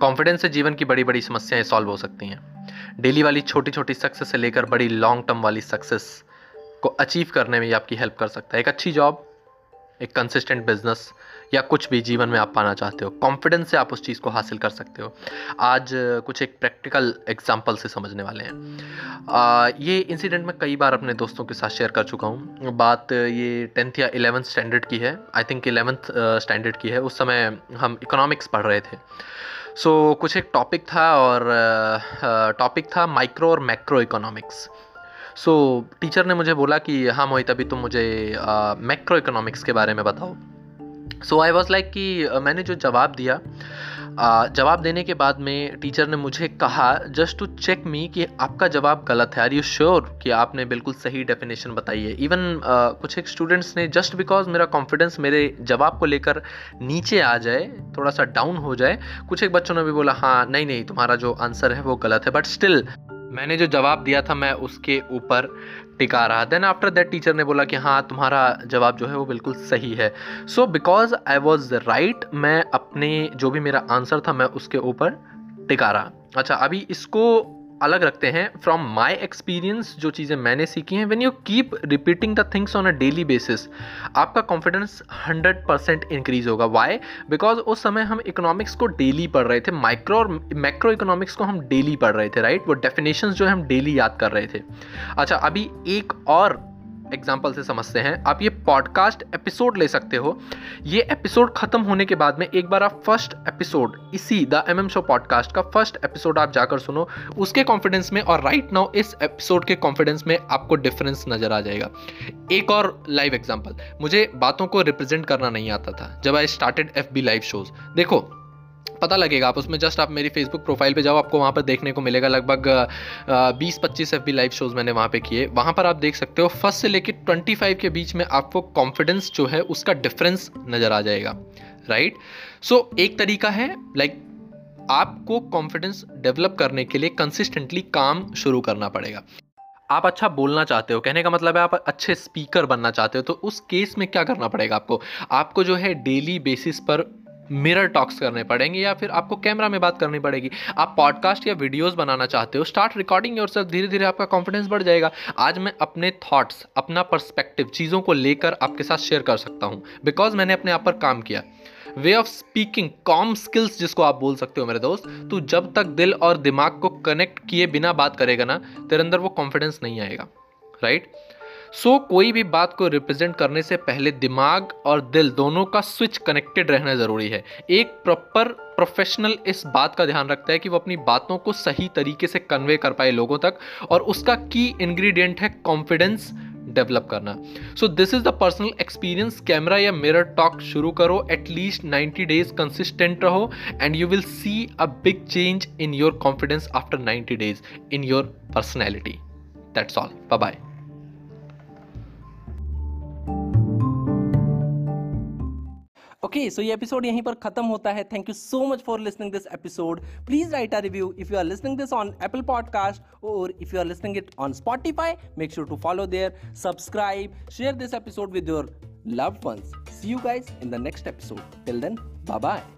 Confidence से जीवन की बड़ी बड़ी समस्याएँ सॉल्व हो सकती हैं। डेली वाली छोटी छोटी सक्सेस से लेकर बड़ी लॉन्ग टर्म वाली सक्सेस को अचीव करने में ये आपकी हेल्प कर सकता है। एक अच्छी जॉब एक कंसिस्टेंट बिज़नेस या कुछ भी जीवन में आप पाना चाहते हो। कॉन्फिडेंस से आप उस चीज़ को हासिल कर सकते हो। आज कुछ एक प्रैक्टिकल एग्ज़ाम्पल से समझने वाले हैं। आ, ये इंसिडेंट मैं कई बार अपने दोस्तों के साथ शेयर कर चुका हूँ। बात ये टेंथ या इलेवेंथ स्टैंडर्ड की है। आई थिंक इलेवेंथ स्टैंडर्ड की है। उस समय हम इकोनॉमिक्स पढ़ रहे थे। सो so, कुछ एक टॉपिक था और टॉपिक था माइक्रो और मैक्रो इकोनॉमिक्स सो टीचर ने मुझे बोला कि हाँ मोहित अभी तुम मुझे मैक्रो इकोनॉमिक्स के बारे में बताओ. सो आई वॉज़ लाइक कि मैंने जो जवाब दिया जवाब देने के बाद में टीचर ने मुझे कहा जस्ट टू चेक मी कि आपका जवाब गलत है। आर यू श्योर कि आपने बिल्कुल सही डेफिनेशन बताई है? इवन कुछ एक स्टूडेंट्स ने जस्ट बिकॉज़ मेरा कॉन्फिडेंस मेरे जवाब को लेकर नीचे आ जाए थोड़ा सा डाउन हो जाए। कुछ एक बच्चों ने भी बोला हाँ नहीं नहीं तुम्हारा जो आंसर है, वो गलत है बट स्टिल मैंने जो जवाब दिया था, मैं उसके ऊपर टिका रहा। देन आफ्टर दैट टीचर ने बोला कि हाँ तुम्हारा जवाब जो है, वो बिल्कुल सही है। So because I was right मैं अपने जो भी मेरा आंसर था, मैं उसके ऊपर टिका रहा। अच्छा अभी इसको अलग रखते हैं। फ्रॉम माई एक्सपीरियंस जो चीज़ें मैंने सीखी हैं when you keep repeating the things on a daily basis आपका कॉन्फिडेंस हंड्रेड परसेंट इंक्रीज होगा। वाई बिकॉज़ उस समय हम इकोनॉमिक्स को डेली पढ़ रहे थे। माइक्रो और मैक्रो इकोनॉमिक्स को हम डेली पढ़ रहे थे राइट right? वो डेफिनेशन जो है, हम डेली याद कर रहे थे। अच्छा अभी एक और एग्ज़ाम्पल से समझते हैं। आप ये पॉडकास्ट एपिसोड ले सकते हो। ये एपिसोड खत्म होने के बाद में एक बार आप फ़र्स्ट एपिसोड इसी the M M show podcast का फ़र्स्ट एपिसोड आप जाकर सुनो। उसके कॉन्फिडेंस में और राइट नाउ इस एपिसोड के कॉन्फिडेंस में आपको डिफरेंस नज़र आ जाएगा। एक और लाइव एग्ज़ाम्पल मुझे बातों को रिप्रेजेंट करना नहीं आता था, जब I started F B live shows देखो पता लगेगा आप उसमें जस्ट आप मेरी फेसबुक प्रोफ़ाइल पे जाओ आपको वहाँ पर देखने को मिलेगा लगभग बीस पच्चीस एफ़ लाइव शोज़ मैंने वहाँ पे किए। वहाँ पर आप देख सकते हो फ़र्स्ट से लेकर ट्वेंटी फाइव के बीच में आपको कॉन्फिडेंस जो है उसका डिफरेंस नज़र आ जाएगा राइट सो so, एक तरीका है लाइक like, आपको कॉन्फिडेंस डेवलप करने के लिए कंसिस्टेंटली काम शुरू करना पड़ेगा। आप अच्छा बोलना चाहते हो कहने का मतलब है आप अच्छे स्पीकर बनना चाहते हो तो उस केस में क्या करना पड़ेगा आपको? आपको जो है डेली बेसिस पर मिरर टॉक्स करने पड़ेंगे या फिर आपको कैमरा में बात करनी पड़ेगी। आप पॉडकास्ट या वीडियोस बनाना चाहते हो स्टार्ट रिकॉर्डिंग योर सेल्फ धीरे धीरे आपका कॉन्फिडेंस बढ़ जाएगा। आज मैं अपने थॉट्स अपना पर्सपेक्टिव चीज़ों को लेकर आपके साथ शेयर कर सकता हूँ। बिकॉज़ मैंने अपने आप पर काम किया। Way of speaking com skills जिसको आप बोल सकते हो मेरे दोस्त, तू जब तक दिल और दिमाग को कनेक्ट किए बिना बात करेगा ना, तेरे अंदर वो कॉन्फिडेंस नहीं आएगा। Right right? सो so, कोई भी बात को रिप्रेजेंट करने से पहले दिमाग और दिल दोनों का स्विच कनेक्टेड रहना ज़रूरी है। एक प्रॉपर प्रोफेशनल इस बात का ध्यान रखता है कि वो अपनी बातों को सही तरीके से कन्वे कर पाए लोगों तक और उसका की इंग्रेडिएंट है कॉन्फिडेंस डेवलप करना। So this is the personal experience camera या मिरर टॉक शुरू करो एटलीस्ट 90 डेज़ कंसिस्टेंट रहो and you will see a big change in your confidence after 90 days in your personality that's all bye bye okay so ये episode यहीं पर खत्म होता है। Thank you so much for listening this episode please write a review if you are listening this on Apple podcast और if you are listening it on Spotify make sure to follow there subscribe share this episode with your loved ones. See you guys in the next episode. Till then bye bye